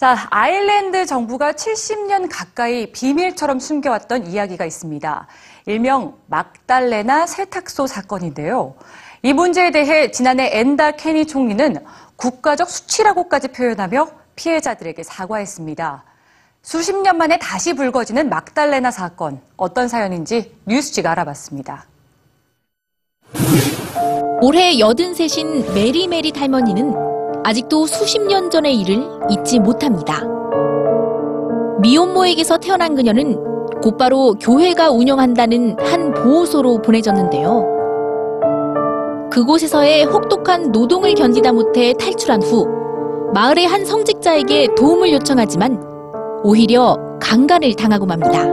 자, 아일랜드 정부가 70년 가까이 비밀처럼 숨겨왔던 이야기가 있습니다. 일명 막달레나 세탁소 사건인데요. 이 문제에 대해 지난해 엔다 케니 총리는 국가적 수치라고까지 표현하며 피해자들에게 사과했습니다. 수십 년 만에 다시 불거지는 막달레나 사건, 어떤 사연인지 뉴스지가 알아봤습니다. 올해 83인 메리메리 할머니는 아직도 수십 년 전의 일을 잊지 못합니다. 미혼모에게서 태어난 그녀는 곧바로 교회가 운영한다는 한 보호소로 보내졌는데요. 그곳에서의 혹독한 노동을 견디다 못해 탈출한 후 마을의 한 성직자에게 도움을 요청하지만 오히려 강간을 당하고 맙니다.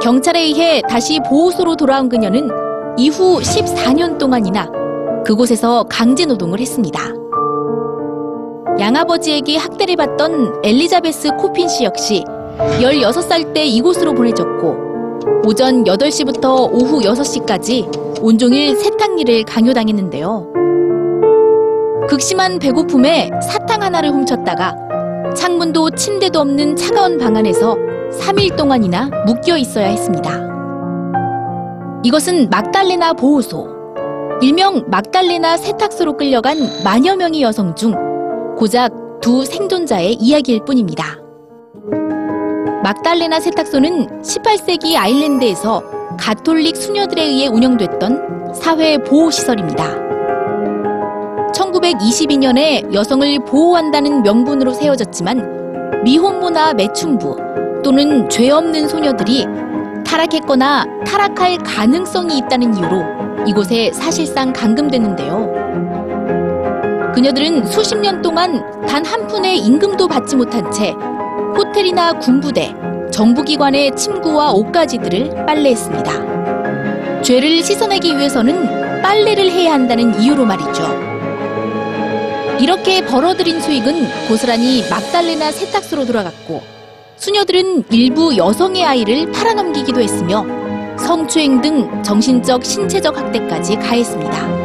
경찰에 의해 다시 보호소로 돌아온 그녀는 이후 14년 동안이나 그곳에서 강제 노동을 했습니다. 양아버지에게 학대를 받던 엘리자베스 코핀 씨 역시 16살 때 이곳으로 보내졌고 오전 8시부터 오후 6시까지 온종일 세탁 일을 강요당했는데요. 극심한 배고픔에 사탕 하나를 훔쳤다가 창문도 침대도 없는 차가운 방 안에서 3일 동안이나 묶여 있어야 했습니다. 이것은 막달레나 보호소, 일명 막달레나 세탁소로 끌려간 만여 명의 여성 중 고작 두 생존자의 이야기일 뿐입니다. 막달레나 세탁소는 18세기 아일랜드에서 가톨릭 수녀들에 의해 운영됐던 사회 보호 시설입니다. 1922년에 여성을 보호한다는 명분으로 세워졌지만 미혼모나 매춘부 또는 죄 없는 소녀들이 타락했거나 타락할 가능성이 있다는 이유로 이곳에 사실상 감금됐는데요. 그녀들은 수십 년 동안 단 한 푼의 임금도 받지 못한 채 호텔이나 군부대, 정부기관의 침구와 옷가지들을 빨래했습니다. 죄를 씻어내기 위해서는 빨래를 해야 한다는 이유로 말이죠. 이렇게 벌어들인 수익은 고스란히 막달레나 세탁소로 돌아갔고 수녀들은 일부 여성의 아이를 팔아넘기기도 했으며 성추행 등 정신적, 신체적 학대까지 가했습니다.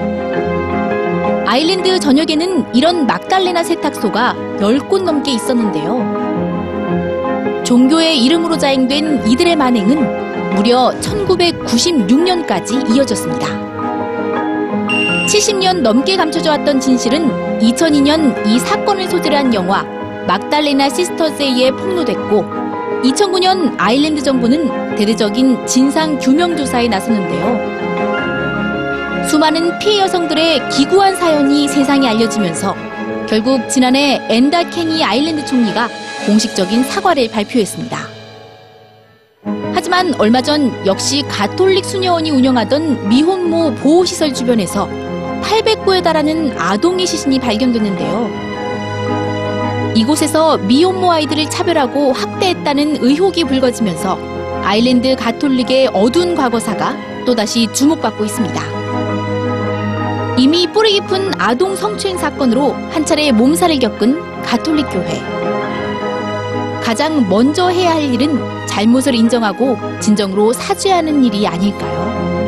아일랜드 전역에는 이런 막달레나 세탁소가 10곳 넘게 있었는데요. 종교의 이름으로 자행된 이들의 만행은 무려 1996년까지 이어졌습니다. 70년 넘게 감춰져 왔던 진실은 2002년 이 사건을 소재로 한 영화 막달레나 시스터즈에 의해 폭로됐고 2009년 아일랜드 정부는 대대적인 진상 규명 조사에 나섰는데요. 수많은 피해 여성들의 기구한 사연이 세상에 알려지면서 결국 지난해 엔다 케니 아일랜드 총리가 공식적인 사과를 발표했습니다. 하지만 얼마 전 역시 가톨릭 수녀원이 운영하던 미혼모 보호시설 주변에서 800구에 달하는 아동의 시신이 발견됐는데요. 이곳에서 미혼모 아이들을 차별하고 학대했다는 의혹이 불거지면서 아일랜드 가톨릭의 어두운 과거사가 또다시 주목받고 있습니다. 이미 뿌리 깊은 아동 성추행 사건으로 한 차례 몸살을 겪은 가톨릭 교회. 가장 먼저 해야 할 일은 잘못을 인정하고 진정으로 사죄하는 일이 아닐까요?